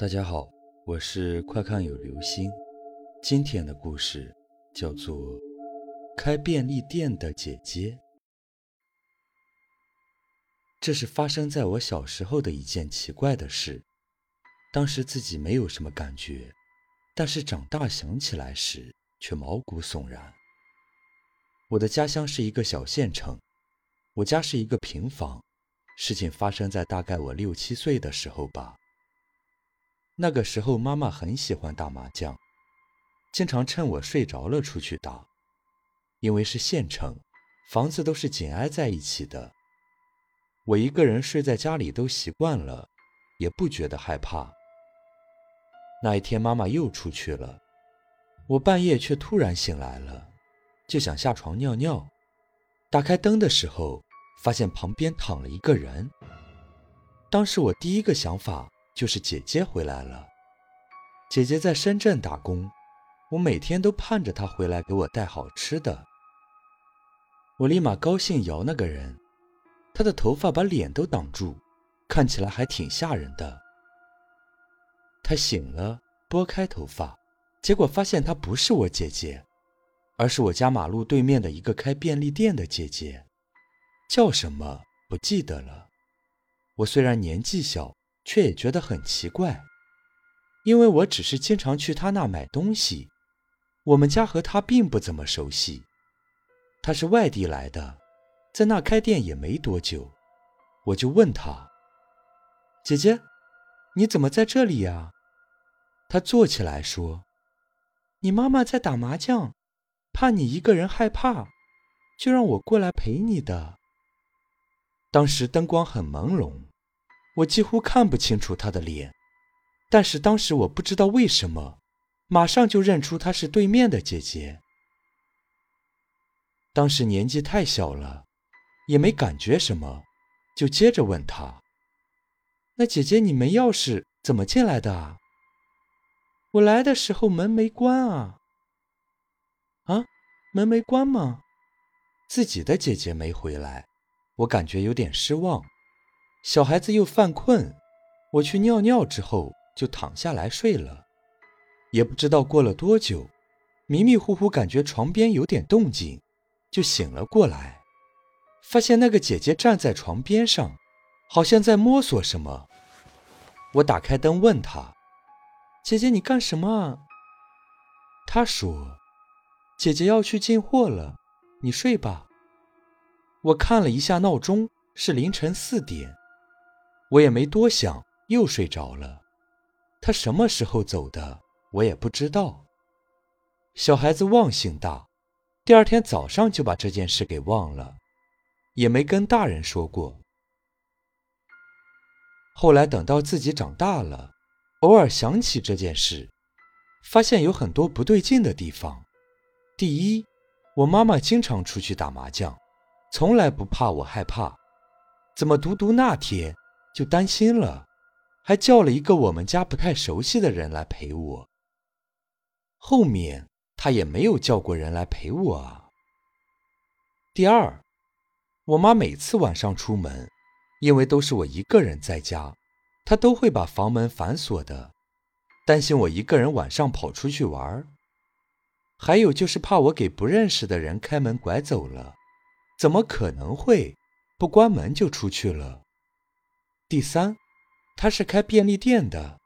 大家好，我是快看有流星。今天的故事叫做《开便利店的姐姐》。这是发生在我小时候的一件奇怪的事，当时自己没有什么感觉，但是长大想起来时却毛骨悚然。我的家乡是一个小县城，我家是一个平房。事情发生在大概我六七岁的时候吧。那个时候，妈妈很喜欢打麻将，经常趁我睡着了出去打。因为是县城，房子都是紧挨在一起的，我一个人睡在家里都习惯了，也不觉得害怕。那一天，妈妈又出去了，我半夜却突然醒来了，就想下床尿尿。打开灯的时候，发现旁边躺了一个人。当时我第一个想法。就是姐姐回来了。姐姐在深圳打工，我每天都盼着她回来给我带好吃的。我立马高兴摇那个人，他的头发把脸都挡住，看起来还挺吓人的。他醒了，拨开头发，结果发现她不是我姐姐，而是我家马路对面的一个开便利店的姐姐，叫什么不记得了。我虽然年纪小。却也觉得很奇怪，因为我只是经常去他那买东西，我们家和他并不怎么熟悉。他是外地来的，在那开店也没多久，我就问他：“姐姐，你怎么在这里呀？”他坐起来说：“你妈妈在打麻将，怕你一个人害怕，就让我过来陪你的。”当时灯光很朦胧。我几乎看不清楚她的脸，但是当时我不知道为什么，马上就认出她是对面的姐姐。当时年纪太小了，也没感觉什么，就接着问她：“那姐姐，你没钥匙怎么进来的啊？”我来的时候门没关啊。啊，门没关吗？自己的姐姐没回来，我感觉有点失望。小孩子又犯困，我去尿尿之后就躺下来睡了，也不知道过了多久，迷迷糊糊感觉床边有点动静，就醒了过来，发现那个姐姐站在床边上，好像在摸索什么。我打开灯问她：“姐姐，你干什么？”她说：“姐姐要去进货了，你睡吧。”我看了一下闹钟，是凌晨四点。我也没多想，又睡着了。他什么时候走的，我也不知道。小孩子忘性大，第二天早上就把这件事给忘了，也没跟大人说过。后来等到自己长大了，偶尔想起这件事，发现有很多不对劲的地方。第一，我妈妈经常出去打麻将，从来不怕我害怕，怎么独独那天？就担心了，还叫了一个我们家不太熟悉的人来陪我。后面他也没有叫过人来陪我啊。第二，我妈每次晚上出门，因为都是我一个人在家，她都会把房门反锁的，担心我一个人晚上跑出去玩。还有就是怕我给不认识的人开门拐走了，怎么可能会不关门就出去了？第三，他是开便利店的，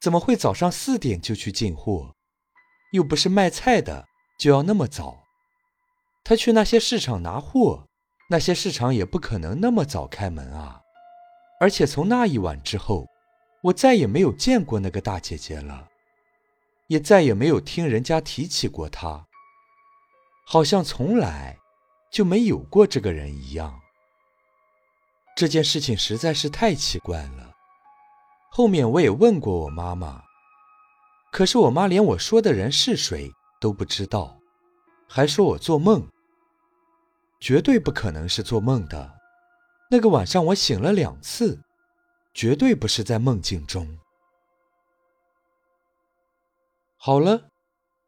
怎么会早上四点就去进货？又不是卖菜的，就要那么早？他去那些市场拿货，那些市场也不可能那么早开门啊！而且从那一晚之后，我再也没有见过那个大姐姐了，也再也没有听人家提起过她，好像从来就没有过这个人一样。这件事情实在是太奇怪了。后面我也问过我妈妈，可是我妈连我说的人是谁都不知道，还说我做梦。绝对不可能是做梦的。那个晚上我醒了两次，绝对不是在梦境中。好了，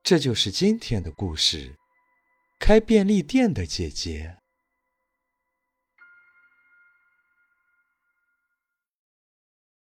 这就是今天的故事——开便利店的姐姐。